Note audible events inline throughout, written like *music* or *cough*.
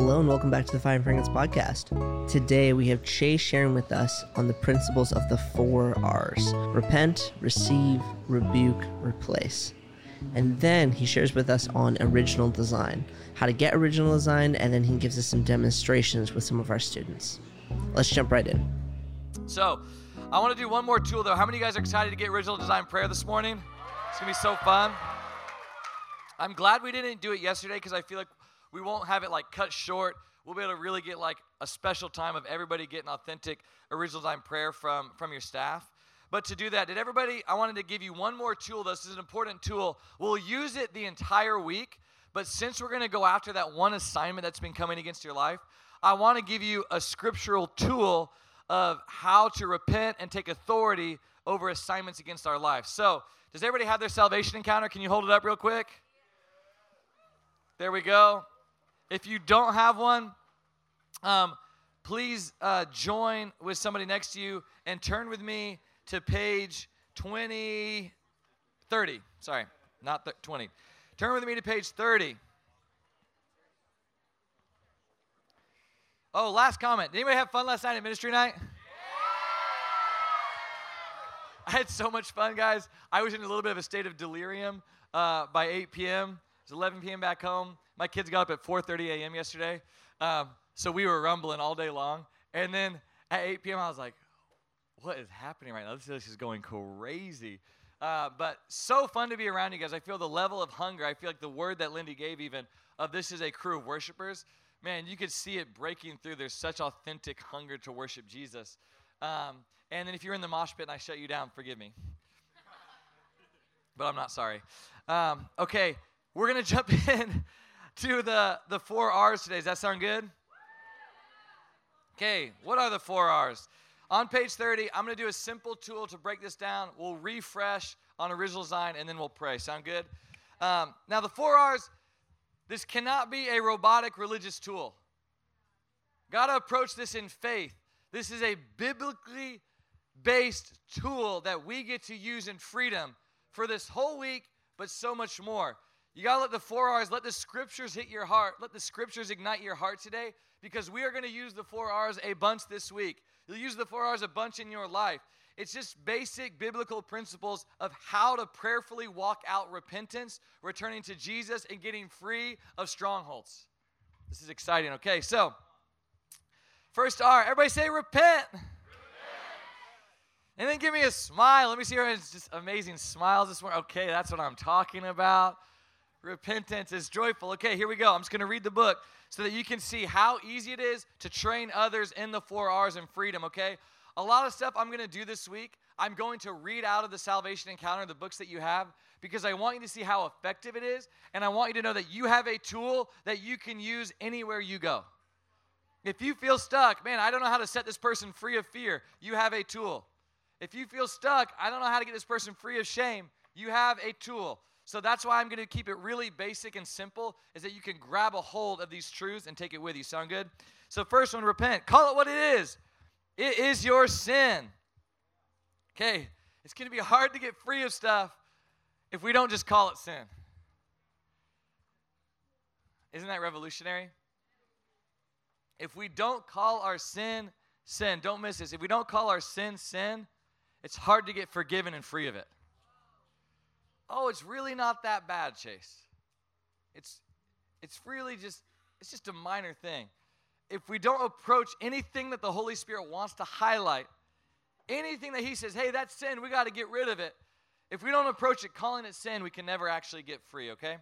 Hello and welcome back to the Fire and Fragrance podcast. Today we have Chase sharing with us on the principles of the four R's repent, receive, rebuke, replace. And then he shares with us on original design, how to get original design, and then he gives us some demonstrations with some of our students. Let's jump right in. So, I want to do one more tool though. How many of you guys are excited to get original design prayer this morning? It's going to be so fun. I'm glad we didn't do it yesterday because I feel like we won't have it like cut short. We'll be able to really get like a special time of everybody getting authentic original design prayer from from your staff. But to do that, did everybody? I wanted to give you one more tool. This is an important tool. We'll use it the entire week. But since we're going to go after that one assignment that's been coming against your life, I want to give you a scriptural tool of how to repent and take authority over assignments against our life. So, does everybody have their salvation encounter? Can you hold it up real quick? There we go. If you don't have one, um, please uh, join with somebody next to you and turn with me to page 20, 30. Sorry, not th- 20. Turn with me to page 30. Oh, last comment. Did anybody have fun last night at ministry night? *laughs* I had so much fun, guys. I was in a little bit of a state of delirium uh, by 8 p.m. It was 11 p.m. back home. My kids got up at 4:30 a.m. yesterday, um, so we were rumbling all day long. And then at 8 p.m., I was like, "What is happening right now? This, this is going crazy." Uh, but so fun to be around you guys. I feel the level of hunger. I feel like the word that Lindy gave, even of this is a crew of worshipers. Man, you could see it breaking through. There's such authentic hunger to worship Jesus. Um, and then if you're in the mosh pit and I shut you down, forgive me. but I'm not sorry. Um, okay, we're gonna *laughs* jump in to the, the four R's today. Does that sound good? Okay, what are the four R's? On page 30, I'm going to do a simple tool to break this down. We'll refresh on original design and then we'll pray. Sound good? Um, now, the four R's, this cannot be a robotic religious tool. Got to approach this in faith. This is a biblically based tool that we get to use in freedom for this whole week, but so much more. You got to let the four R's, let the scriptures hit your heart. Let the scriptures ignite your heart today because we are going to use the four R's a bunch this week. You'll use the four R's a bunch in your life. It's just basic biblical principles of how to prayerfully walk out repentance, returning to Jesus, and getting free of strongholds. This is exciting. Okay, so first R, everybody say repent. repent. And then give me a smile. Let me see your just amazing smiles this morning. Okay, that's what I'm talking about. Repentance is joyful. Okay, here we go. I'm just going to read the book so that you can see how easy it is to train others in the four R's and freedom, okay? A lot of stuff I'm going to do this week, I'm going to read out of the Salvation Encounter, the books that you have, because I want you to see how effective it is, and I want you to know that you have a tool that you can use anywhere you go. If you feel stuck, man, I don't know how to set this person free of fear, you have a tool. If you feel stuck, I don't know how to get this person free of shame, you have a tool. So that's why I'm going to keep it really basic and simple is that you can grab a hold of these truths and take it with you. Sound good? So first one, repent. Call it what it is. It is your sin. Okay, it's going to be hard to get free of stuff if we don't just call it sin. Isn't that revolutionary? If we don't call our sin sin, don't miss this. If we don't call our sin sin, it's hard to get forgiven and free of it oh, it's really not that bad, Chase. It's it's really just it's just a minor thing. If we don't approach anything that the Holy Spirit wants to highlight, anything that he says, "Hey, that's sin, we got to get rid of it." If we don't approach it calling it sin, we can never actually get free, okay?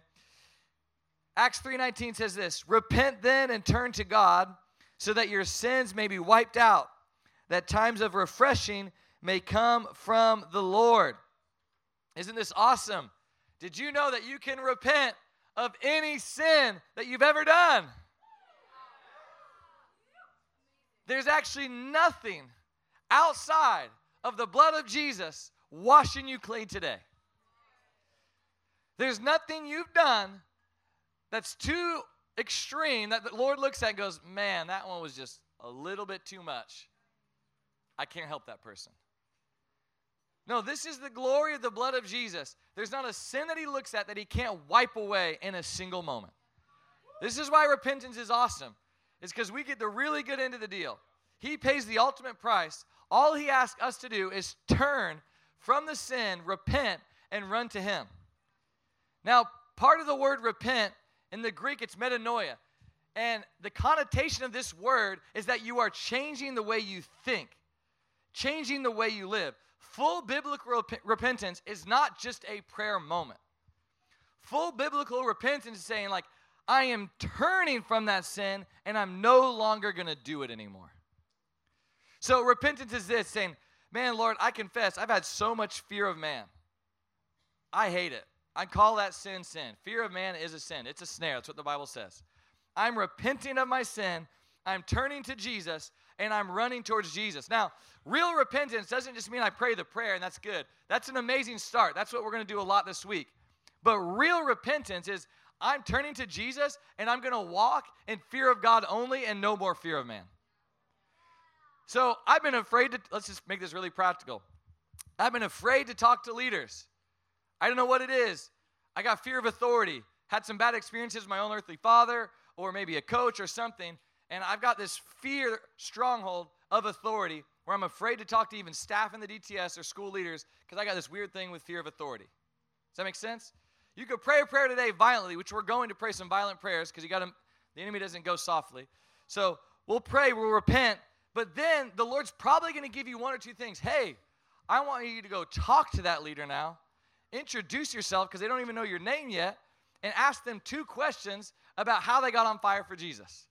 Acts 3:19 says this, "Repent then and turn to God, so that your sins may be wiped out, that times of refreshing may come from the Lord." Isn't this awesome? Did you know that you can repent of any sin that you've ever done? There's actually nothing outside of the blood of Jesus washing you clean today. There's nothing you've done that's too extreme that the Lord looks at and goes, Man, that one was just a little bit too much. I can't help that person. No, this is the glory of the blood of Jesus. There's not a sin that he looks at that he can't wipe away in a single moment. This is why repentance is awesome. is because we get the really good end of the deal. He pays the ultimate price. All he asks us to do is turn from the sin, repent, and run to him. Now, part of the word repent in the Greek, it's metanoia. And the connotation of this word is that you are changing the way you think, changing the way you live. Full biblical rep- repentance is not just a prayer moment. Full biblical repentance is saying, like, I am turning from that sin and I'm no longer going to do it anymore. So, repentance is this saying, Man, Lord, I confess I've had so much fear of man. I hate it. I call that sin sin. Fear of man is a sin, it's a snare. That's what the Bible says. I'm repenting of my sin. I'm turning to Jesus and I'm running towards Jesus. Now, real repentance doesn't just mean I pray the prayer and that's good. That's an amazing start. That's what we're going to do a lot this week. But real repentance is I'm turning to Jesus and I'm going to walk in fear of God only and no more fear of man. So I've been afraid to, let's just make this really practical. I've been afraid to talk to leaders. I don't know what it is. I got fear of authority. Had some bad experiences with my own earthly father or maybe a coach or something. And I've got this fear stronghold of authority where I'm afraid to talk to even staff in the DTS or school leaders because I got this weird thing with fear of authority. Does that make sense? You could pray a prayer today violently, which we're going to pray some violent prayers because you got to, the enemy doesn't go softly. So we'll pray, we'll repent, but then the Lord's probably going to give you one or two things. Hey, I want you to go talk to that leader now, introduce yourself because they don't even know your name yet, and ask them two questions about how they got on fire for Jesus.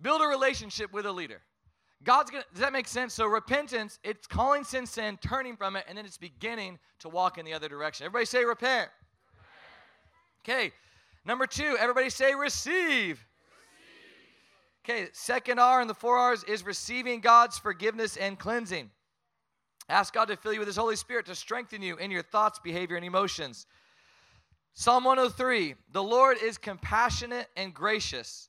Build a relationship with a leader. God's gonna, does that make sense? So repentance, it's calling sin sin, turning from it, and then it's beginning to walk in the other direction. Everybody say repent. Okay, number two, everybody say receive. Okay, second R in the four R's is receiving God's forgiveness and cleansing. Ask God to fill you with His Holy Spirit to strengthen you in your thoughts, behavior, and emotions. Psalm 103 The Lord is compassionate and gracious,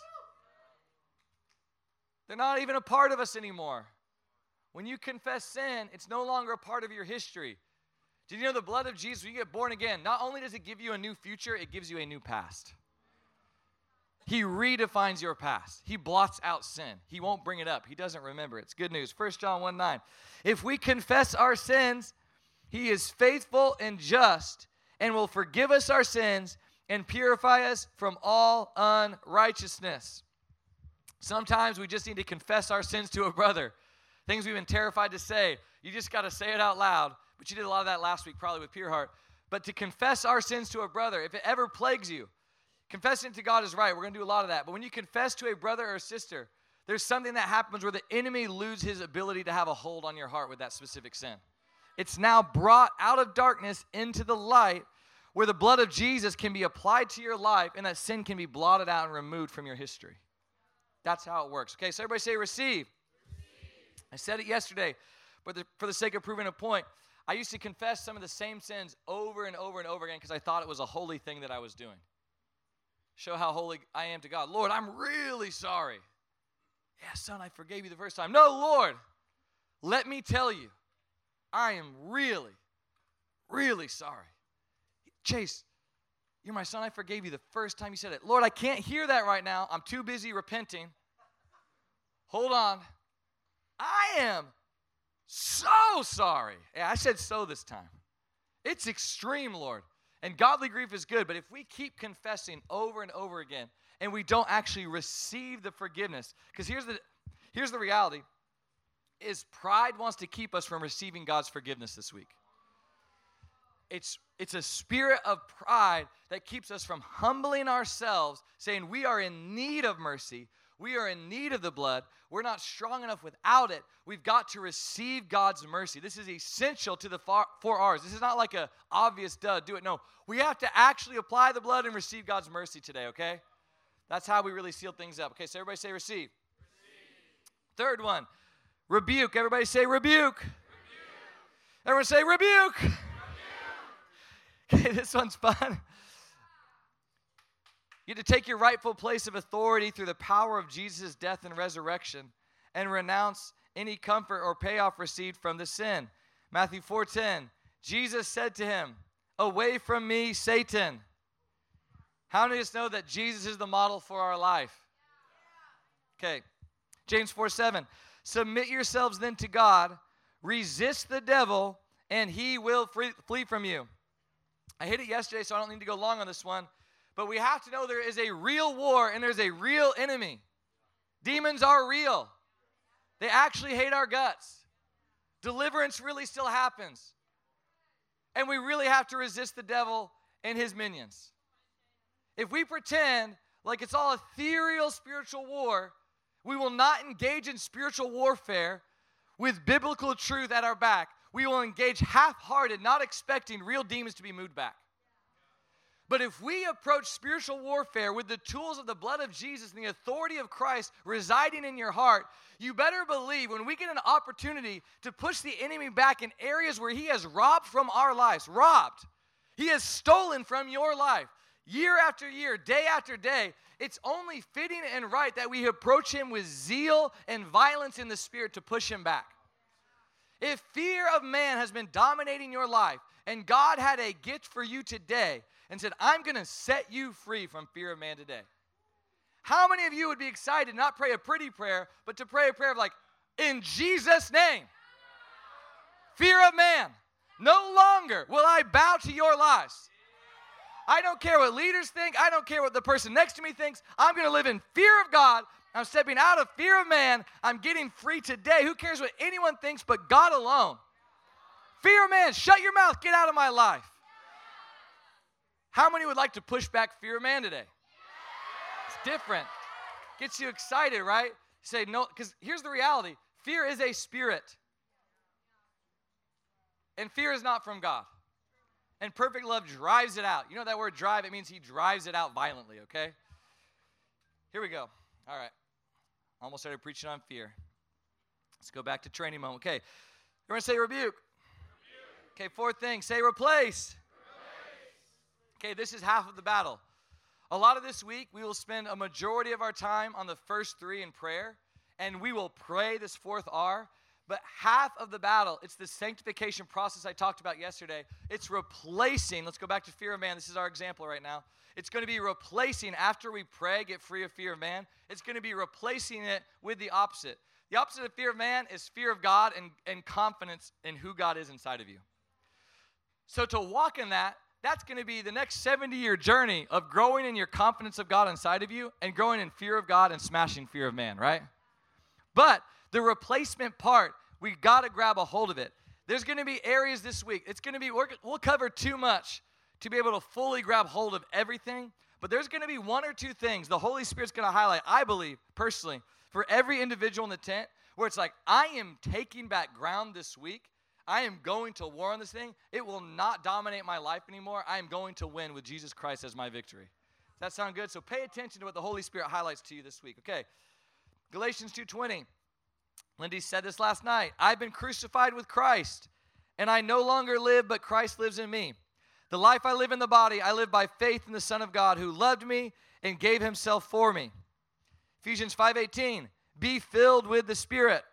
They're not even a part of us anymore. When you confess sin, it's no longer a part of your history. Did you know the blood of Jesus, when you get born again, not only does it give you a new future, it gives you a new past. He redefines your past. He blots out sin. He won't bring it up. He doesn't remember it. It's good news. 1 John 1 9. If we confess our sins, he is faithful and just and will forgive us our sins and purify us from all unrighteousness. Sometimes we just need to confess our sins to a brother. Things we've been terrified to say. You just got to say it out loud. But you did a lot of that last week, probably with Pure Heart. But to confess our sins to a brother, if it ever plagues you, confessing to God is right. We're going to do a lot of that. But when you confess to a brother or sister, there's something that happens where the enemy loses his ability to have a hold on your heart with that specific sin. It's now brought out of darkness into the light where the blood of Jesus can be applied to your life and that sin can be blotted out and removed from your history. That's how it works. Okay, so everybody say receive. receive. I said it yesterday, but the, for the sake of proving a point, I used to confess some of the same sins over and over and over again because I thought it was a holy thing that I was doing. Show how holy I am to God. Lord, I'm really sorry. Yeah, son, I forgave you the first time. No, Lord, let me tell you, I am really, really sorry. Chase, you're my son. I forgave you the first time you said it. Lord, I can't hear that right now. I'm too busy repenting. Hold on. I am so sorry. Yeah, I said so this time. It's extreme, Lord. And godly grief is good, but if we keep confessing over and over again and we don't actually receive the forgiveness, because here's the here's the reality is pride wants to keep us from receiving God's forgiveness this week. It's, it's a spirit of pride that keeps us from humbling ourselves, saying we are in need of mercy. We are in need of the blood. We're not strong enough without it. We've got to receive God's mercy. This is essential to the four R's. This is not like a obvious duh, do it. No, we have to actually apply the blood and receive God's mercy today, okay? That's how we really seal things up. Okay, so everybody say receive. receive. third one, rebuke. Everybody say rebuke. rebuke. Everyone say rebuke. Okay, *laughs* this one's fun. You to take your rightful place of authority through the power of Jesus' death and resurrection and renounce any comfort or payoff received from the sin. Matthew 4:10. Jesus said to him, "Away from me, Satan." How many of us know that Jesus is the model for our life? Okay. James 4 7. Submit yourselves then to God, resist the devil, and he will free, flee from you. I hit it yesterday, so I don't need to go long on this one. But we have to know there is a real war and there's a real enemy. Demons are real, they actually hate our guts. Deliverance really still happens. And we really have to resist the devil and his minions. If we pretend like it's all ethereal spiritual war, we will not engage in spiritual warfare with biblical truth at our back. We will engage half hearted, not expecting real demons to be moved back. But if we approach spiritual warfare with the tools of the blood of Jesus and the authority of Christ residing in your heart, you better believe when we get an opportunity to push the enemy back in areas where he has robbed from our lives, robbed, he has stolen from your life year after year, day after day, it's only fitting and right that we approach him with zeal and violence in the spirit to push him back. If fear of man has been dominating your life and God had a gift for you today and said, I'm going to set you free from fear of man today, how many of you would be excited not pray a pretty prayer, but to pray a prayer of like, in Jesus' name? Fear of man. No longer will I bow to your lies. I don't care what leaders think. I don't care what the person next to me thinks. I'm going to live in fear of God. I'm stepping out of fear of man. I'm getting free today. Who cares what anyone thinks but God alone? Fear of man, shut your mouth, get out of my life. How many would like to push back fear of man today? It's different. Gets you excited, right? say no, because here's the reality fear is a spirit, and fear is not from God. And perfect love drives it out. You know that word drive? It means he drives it out violently, okay? Here we go. All right. Almost started preaching on fear. Let's go back to training moment. Okay. To say rebuke. rebuke. Okay, fourth thing say replace. replace. Okay, this is half of the battle. A lot of this week, we will spend a majority of our time on the first three in prayer, and we will pray this fourth R. But half of the battle, it's the sanctification process I talked about yesterday. It's replacing, let's go back to fear of man. This is our example right now. It's going to be replacing, after we pray, get free of fear of man, it's going to be replacing it with the opposite. The opposite of fear of man is fear of God and, and confidence in who God is inside of you. So to walk in that, that's going to be the next 70 year journey of growing in your confidence of God inside of you and growing in fear of God and smashing fear of man, right? But the replacement part we got to grab a hold of it. There's going to be areas this week. It's going to be, we'll cover too much to be able to fully grab hold of everything. But there's going to be one or two things the Holy Spirit's going to highlight, I believe, personally, for every individual in the tent, where it's like, I am taking back ground this week. I am going to war on this thing. It will not dominate my life anymore. I am going to win with Jesus Christ as my victory. Does that sound good? So pay attention to what the Holy Spirit highlights to you this week. Okay. Galatians 2:20. Lindy said this last night. I've been crucified with Christ, and I no longer live, but Christ lives in me. The life I live in the body, I live by faith in the Son of God who loved me and gave himself for me. Ephesians 5:18, be filled with the Spirit.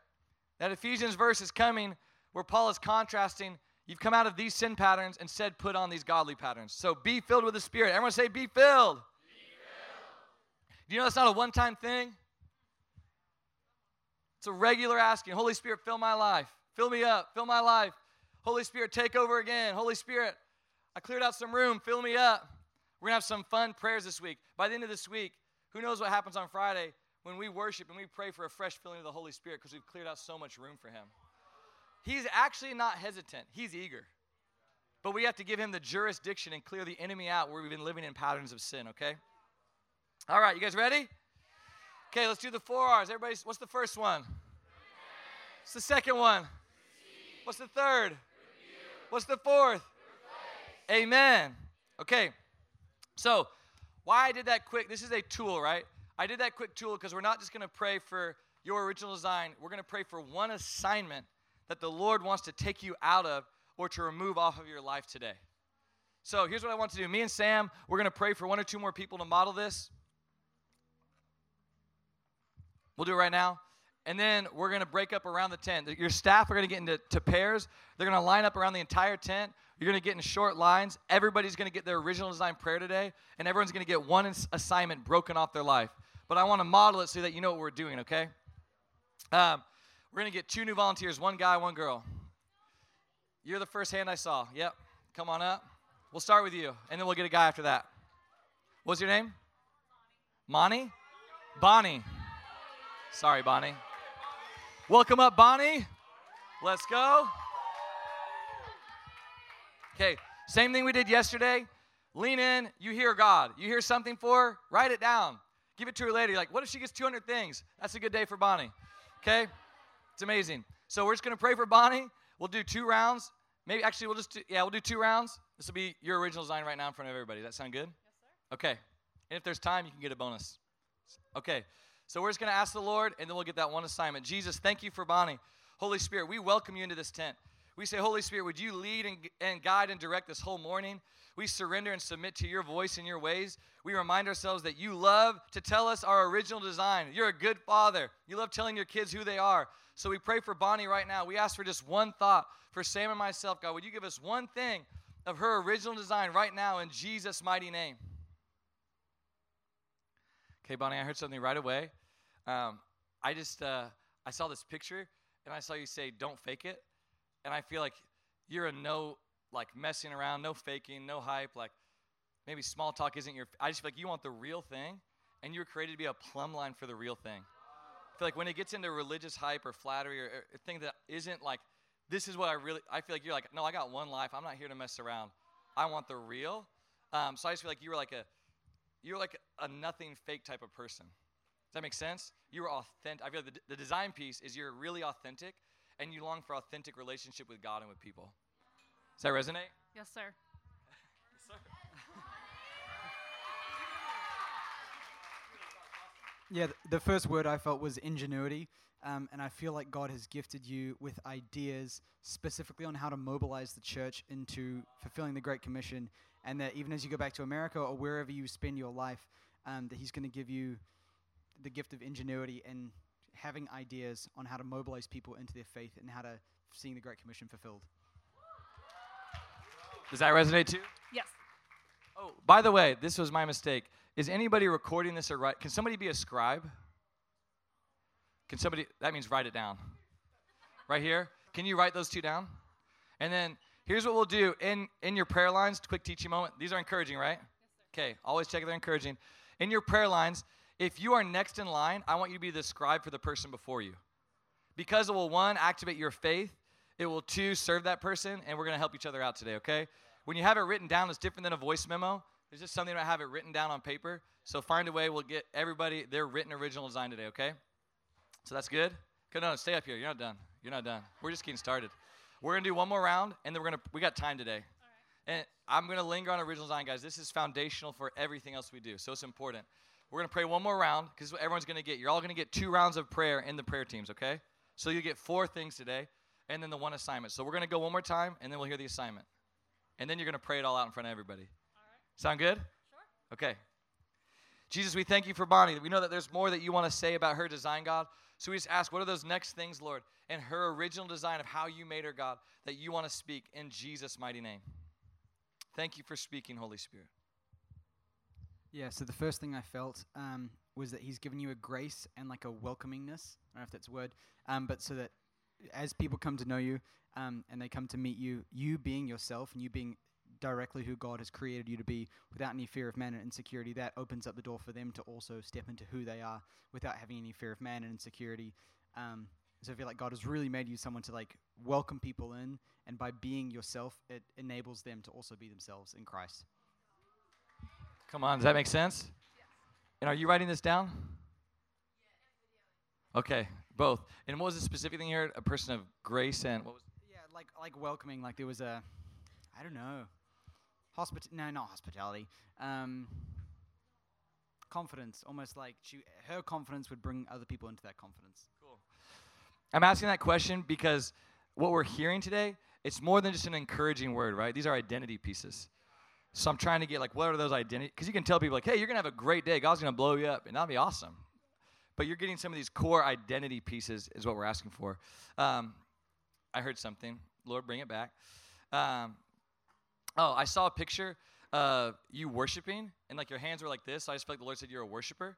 That Ephesians verse is coming where Paul is contrasting you've come out of these sin patterns and said put on these godly patterns. So be filled with the Spirit. Everyone say be filled. Be filled. Do you know that's not a one-time thing? It's a regular asking. Holy Spirit, fill my life. Fill me up. Fill my life. Holy Spirit, take over again. Holy Spirit, I cleared out some room. Fill me up. We're going to have some fun prayers this week. By the end of this week, who knows what happens on Friday when we worship and we pray for a fresh filling of the Holy Spirit because we've cleared out so much room for Him. He's actually not hesitant, He's eager. But we have to give Him the jurisdiction and clear the enemy out where we've been living in patterns of sin, okay? All right, you guys ready? Okay, let's do the four R's. Everybody, what's the first one? What's the second one? What's the third? What's the fourth? Amen. Okay, so why I did that quick, this is a tool, right? I did that quick tool because we're not just going to pray for your original design, we're going to pray for one assignment that the Lord wants to take you out of or to remove off of your life today. So here's what I want to do. Me and Sam, we're going to pray for one or two more people to model this. We'll do it right now. And then we're going to break up around the tent. Your staff are going to get into to pairs. They're going to line up around the entire tent. You're going to get in short lines. Everybody's going to get their original design prayer today, and everyone's going to get one assignment broken off their life. But I want to model it so that you know what we're doing, okay? Um, we're going to get two new volunteers one guy, one girl. You're the first hand I saw. Yep. Come on up. We'll start with you, and then we'll get a guy after that. What's your name? Bonnie? Bonnie. Sorry, Bonnie. Welcome up, Bonnie. Let's go. Okay, same thing we did yesterday. Lean in, you hear God. You hear something for her, write it down. Give it to her later. You're like, what if she gets 200 things? That's a good day for Bonnie. Okay? It's amazing. So we're just going to pray for Bonnie. We'll do two rounds. Maybe actually we'll just do, yeah, we'll do two rounds. This will be your original design right now in front of everybody. Does that sound good? Yes, sir. Okay. And if there's time, you can get a bonus. Okay. So we're just going to ask the Lord, and then we'll get that one assignment. Jesus, thank you for Bonnie. Holy Spirit, we welcome you into this tent. We say, Holy Spirit, would you lead and, and guide and direct this whole morning? We surrender and submit to your voice and your ways. We remind ourselves that you love to tell us our original design. You're a good father. You love telling your kids who they are. So we pray for Bonnie right now. We ask for just one thought for Sam and myself, God. Would you give us one thing of her original design right now in Jesus' mighty name? Okay, Bonnie, I heard something right away. Um, I just uh, I saw this picture and I saw you say, "Don't fake it," and I feel like you're a no like messing around, no faking, no hype. Like maybe small talk isn't your. I just feel like you want the real thing, and you were created to be a plumb line for the real thing. I feel like when it gets into religious hype or flattery or, or a thing that isn't like, this is what I really. I feel like you're like, no, I got one life. I'm not here to mess around. I want the real. Um, so I just feel like you were like a, you're like a nothing fake type of person. Does that make sense? You are authentic. I feel like the, the design piece is you're really authentic and you long for authentic relationship with God and with people. Does that resonate? Yes, sir. yes, *laughs* sir. Yeah, the first word I felt was ingenuity. Um, and I feel like God has gifted you with ideas specifically on how to mobilize the church into fulfilling the Great Commission. And that even as you go back to America or wherever you spend your life, um, that He's going to give you the gift of ingenuity and having ideas on how to mobilize people into their faith and how to seeing the Great Commission fulfilled. Does that resonate too? Yes. Oh, by the way, this was my mistake. Is anybody recording this or write? Can somebody be a scribe? Can somebody? That means write it down. Right here. Can you write those two down? And then here's what we'll do in in your prayer lines. Quick teaching moment. These are encouraging, right? Yes, okay. Always check if they're encouraging. In your prayer lines, if you are next in line, I want you to be the scribe for the person before you. Because it will, one, activate your faith, it will, two, serve that person, and we're going to help each other out today, okay? When you have it written down, it's different than a voice memo. There's just something about have it written down on paper. So find a way, we'll get everybody their written original design today, okay? So that's good? Good, no, stay up here. You're not done. You're not done. We're just getting started. We're going to do one more round, and then we're going to, we got time today. And I'm going to linger on original design, guys. This is foundational for everything else we do, so it's important. We're going to pray one more round because everyone's going to get. You're all going to get two rounds of prayer in the prayer teams, okay? So you get four things today and then the one assignment. So we're going to go one more time and then we'll hear the assignment. And then you're going to pray it all out in front of everybody. All right. Sound good? Sure. Okay. Jesus, we thank you for Bonnie. We know that there's more that you want to say about her design, God. So we just ask, what are those next things, Lord, in her original design of how you made her, God, that you want to speak in Jesus' mighty name? Thank you for speaking, Holy Spirit. Yeah, so the first thing I felt um, was that he's given you a grace and like a welcomingness. I don't know if that's a word, um, but so that as people come to know you um, and they come to meet you, you being yourself and you being directly who God has created you to be without any fear of man and insecurity, that opens up the door for them to also step into who they are without having any fear of man and insecurity. Um, so I feel like God has really made you someone to like welcome people in, and by being yourself, it enables them to also be themselves in Christ. Come on, does that make sense? And are you writing this down? Okay, both. And what was the specific thing here? A person of grace and what was? Yeah, like like welcoming. Like there was a, I don't know, hospit. No, not hospitality. Um, confidence, almost like she, her confidence would bring other people into that confidence. Cool. I'm asking that question because what we're hearing today, it's more than just an encouraging word, right? These are identity pieces. So I'm trying to get like, what are those identity? Because you can tell people like, hey, you're gonna have a great day. God's gonna blow you up, and that'll be awesome. But you're getting some of these core identity pieces is what we're asking for. Um, I heard something. Lord, bring it back. Um, oh, I saw a picture of you worshiping, and like your hands were like this. So I just felt like the Lord said you're a worshiper.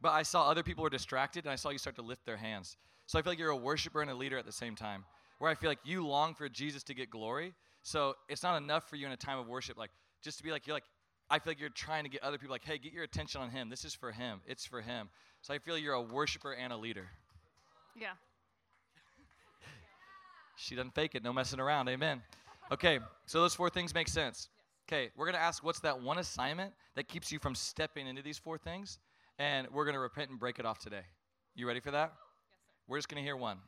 But I saw other people were distracted, and I saw you start to lift their hands. So I feel like you're a worshiper and a leader at the same time. Where I feel like you long for Jesus to get glory. So it's not enough for you in a time of worship, like just to be like you're like. I feel like you're trying to get other people like, hey, get your attention on him. This is for him. It's for him. So I feel you're a worshiper and a leader. Yeah. *laughs* She doesn't fake it, no messing around. Amen. Okay, so those four things make sense. Okay, we're going to ask what's that one assignment that keeps you from stepping into these four things? And we're going to repent and break it off today. You ready for that? Yes, sir. We're just going to hear one.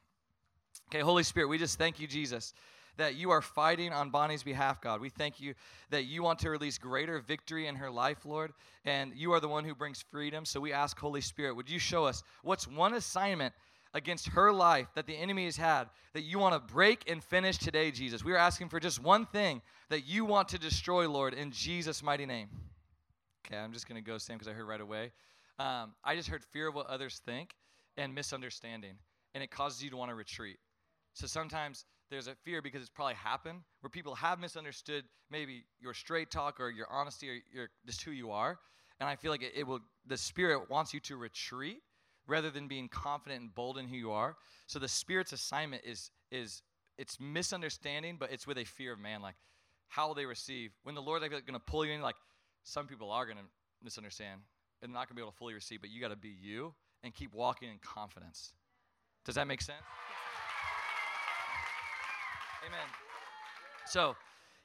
Okay, Holy Spirit, we just thank you, Jesus, that you are fighting on Bonnie's behalf, God. We thank you that you want to release greater victory in her life, Lord, and you are the one who brings freedom. So we ask, Holy Spirit, would you show us what's one assignment against her life that the enemy has had that you want to break and finish today, Jesus? We are asking for just one thing that you want to destroy, Lord, in Jesus' mighty name. Okay, I'm just going to go, Sam, because I heard right away. Um, I just heard fear of what others think and misunderstanding, and it causes you to want to retreat. So sometimes there's a fear because it's probably happened where people have misunderstood maybe your straight talk or your honesty or your, just who you are. And I feel like it, it will, the Spirit wants you to retreat rather than being confident and bold in who you are. So the Spirit's assignment is, is it's misunderstanding, but it's with a fear of man. Like, how will they receive? When the Lord is going to pull you in, like, some people are going to misunderstand and not going to be able to fully receive, but you got to be you and keep walking in confidence. Does that make sense? Amen. So,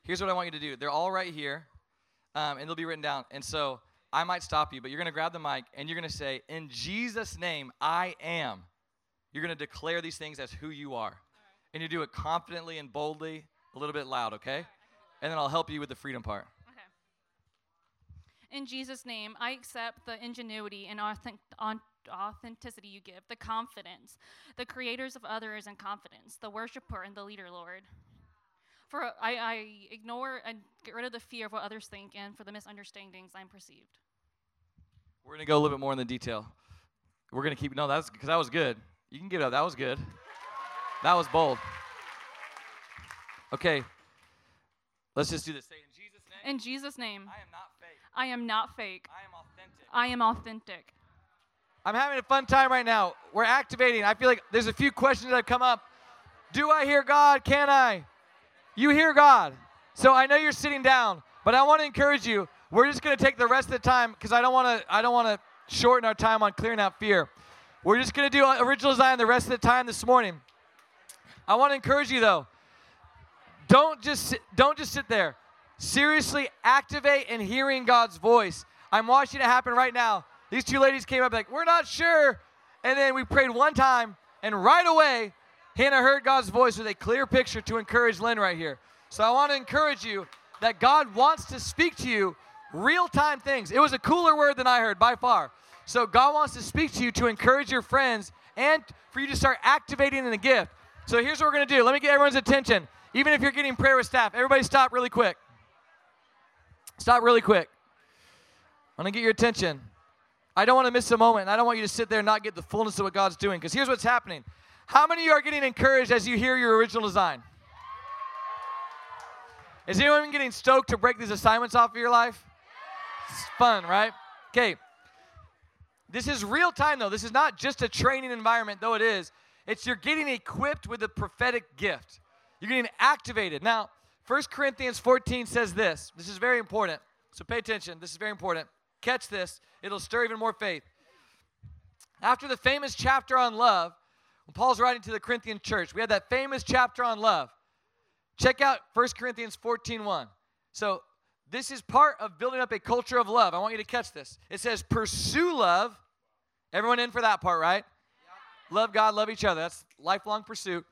here's what I want you to do. They're all right here, um, and they'll be written down. And so, I might stop you, but you're going to grab the mic and you're going to say, In Jesus' name, I am. You're going to declare these things as who you are. Right. And you do it confidently and boldly, a little bit loud, okay? Right, and then I'll help you with the freedom part. Okay. In Jesus' name, I accept the ingenuity and authenticity you give, the confidence, the creators of others and confidence, the worshiper and the leader, Lord. For I, I ignore and get rid of the fear of what others think and for the misunderstandings I'm perceived. We're going to go a little bit more in the detail. We're going to keep, no, that's because that was good. You can give it up. That was good. That was bold. Okay. Let's just do this. Say in Jesus' name. In Jesus' name. I am not fake. I am not fake. I am authentic. I am authentic. I'm having a fun time right now. We're activating. I feel like there's a few questions that have come up. Do I hear God? Can I? You hear God. So I know you're sitting down, but I want to encourage you. We're just going to take the rest of the time because I don't want to. I don't want to shorten our time on clearing out fear. We're just going to do original design the rest of the time this morning. I want to encourage you though. Don't just sit, don't just sit there. Seriously, activate in hearing God's voice. I'm watching it happen right now. These two ladies came up like, we're not sure. And then we prayed one time, and right away, Hannah heard God's voice with a clear picture to encourage Lynn right here. So I want to encourage you that God wants to speak to you real time things. It was a cooler word than I heard by far. So God wants to speak to you to encourage your friends and for you to start activating in the gift. So here's what we're going to do. Let me get everyone's attention. Even if you're getting prayer with staff, everybody stop really quick. Stop really quick. I want to get your attention. I don't want to miss a moment, and I don't want you to sit there and not get the fullness of what God's doing. Because here's what's happening. How many of you are getting encouraged as you hear your original design? Is anyone getting stoked to break these assignments off of your life? It's fun, right? Okay. This is real time, though. This is not just a training environment, though it is. It's you're getting equipped with a prophetic gift. You're getting activated. Now, 1 Corinthians 14 says this. This is very important. So pay attention. This is very important. Catch this, it'll stir even more faith. After the famous chapter on love, when Paul's writing to the Corinthian church, we had that famous chapter on love. Check out 1 Corinthians 14 1. So, this is part of building up a culture of love. I want you to catch this. It says, pursue love. Everyone in for that part, right? Love God, love each other. That's lifelong pursuit.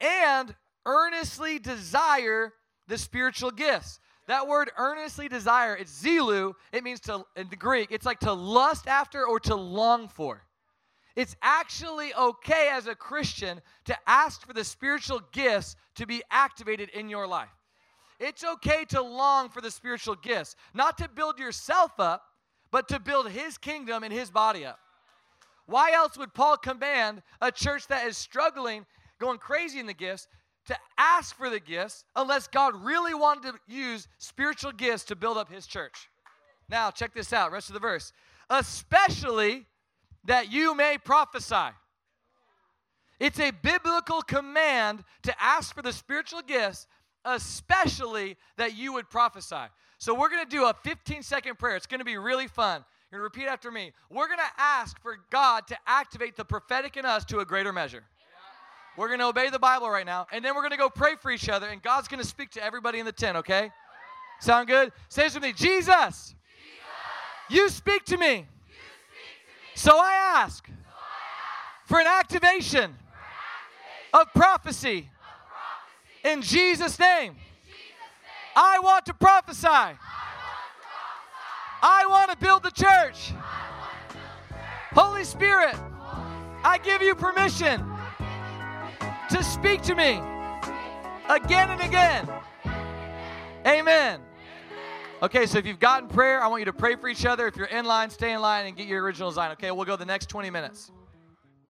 And earnestly desire the spiritual gifts. That word earnestly desire, it's zeloo. It means to, in the Greek, it's like to lust after or to long for. It's actually okay as a Christian to ask for the spiritual gifts to be activated in your life. It's okay to long for the spiritual gifts, not to build yourself up, but to build his kingdom and his body up. Why else would Paul command a church that is struggling, going crazy in the gifts, to ask for the gifts unless God really wanted to use spiritual gifts to build up his church. Now, check this out, rest of the verse. Especially that you may prophesy. It's a biblical command to ask for the spiritual gifts, especially that you would prophesy. So, we're going to do a 15 second prayer. It's going to be really fun. You're going to repeat after me. We're going to ask for God to activate the prophetic in us to a greater measure. We're going to obey the Bible right now, and then we're going to go pray for each other, and God's going to speak to everybody in the tent, okay? Sound good? Say this with me Jesus, Jesus you, speak to me. you speak to me. So I ask, so I ask for, an activation, for an activation of prophecy, of prophecy. In, Jesus name. in Jesus' name. I want to prophesy. I want to. Build the church. Holy, Spirit, Holy Spirit, I give you permission to speak to me again and again. Amen. Okay, so if you've gotten prayer, I want you to pray for each other. If you're in line, stay in line and get your original design. Okay, we'll go the next 20 minutes.